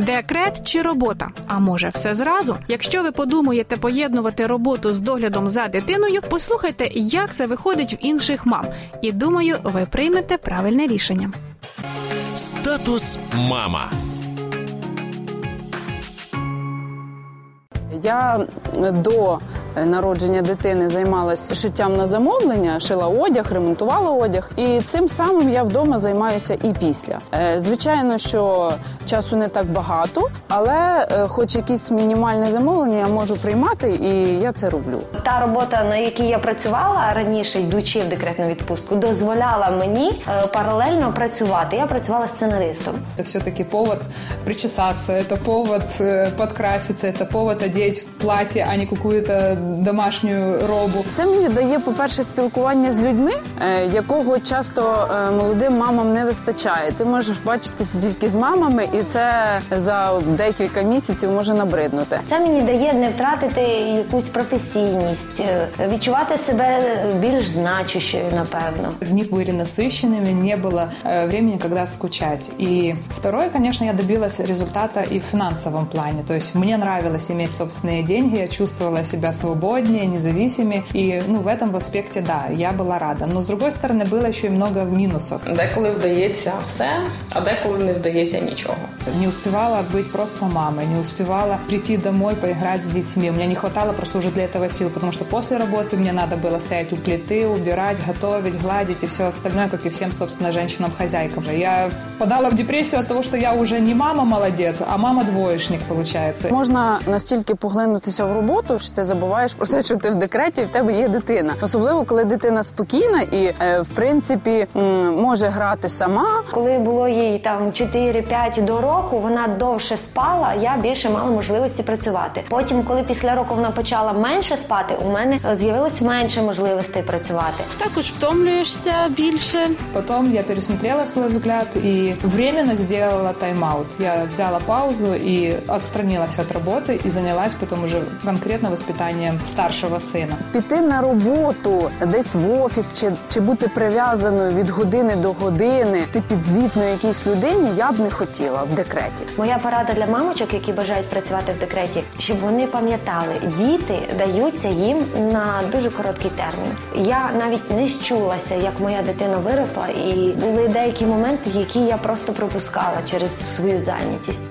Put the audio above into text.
Декрет чи робота? А може, все зразу? Якщо ви подумаєте поєднувати роботу з доглядом за дитиною, послухайте, як це виходить в інших мам. І думаю, ви приймете правильне рішення. Статус мама. Я до народження дитини займалася шиттям на замовлення, шила одяг, ремонтувала одяг. І цим самим я вдома займаюся і після. Е, Звичайно, що часу не так багато, але е, хоч якісь мінімальне замовлення я можу приймати, і я це роблю. Та робота, на якій я працювала раніше, йдучи в декретну відпустку, дозволяла мені е, паралельно працювати. Я працювала сценаристом. Это все-таки повод причесаться, это повод э, подкраситься, это повод одеть платье, а не какую-то домашнюю робу. Це мені дає, по-перше, спілкування з людьми, е, якого часто е, молодим мамам не вистачає. Ти можеш бачитися тільки з мамами, і це за декілька місяців може набриднути. Це мені дає не втратити якусь професійність, е, відчувати себе більш значущою, напевно. Дни были насыщенными, не было э, времени, когда скучать. И второе, конечно, я добилась результата и в финансовом плане. То есть мне нравилось иметь собственные деньги, я чувствовала себя свободнее, независимее. И ну, в этом аспекте, да, я была рада. Но, с другой стороны, было еще и много минусов. Деколи вдається все, а деколи не вдається нічого. Не успевала быть просто мамой, не успевала прийти домой, поиграть с детьми. У меня не хватало просто уже для этого сил, потому что после работы мне надо было стоять у плиты, убирать, готовить, гладить и все остальное, как и всем, собственно, женщинам-хозяйкам. Я впадала в депрессию от того, что я уже не мама молодец, а мама-двоечник, получается. Можна настільки поглинутися в роботу, що ти забуваєш про те, що ти в декреті, і в тебе є дитина. Особливо, коли дитина спокійна і е, в принципі може грати сама. Коли було їй там 4-5 до року, вона довше спала, я більше мала можливості працювати. Потім, коли після року вона почала менше спати, у мене е, з'явилось менше можливостей працювати. Також втомлюєшся більше. Потом я пересмотрела свой взгляд и временно сделала тайм-аут. Я взяла паузу и отстранилась от работы и занялась потом уже конкретно воспитанием старшего сына. Піти на роботу десь в офіс чи, чи бути прив'язаною від години до години, ти підзвітною якійсь людині, я б не хотіла в декреті. Моя порада для мамочок, які бажають працювати в декреті, щоб вони пам'ятали, діти даються їм на дуже короткий термін. Я навіть не щулася, як моя дитина виросла, і були деякі моменти, які я просто пропускала через свою зайнятість.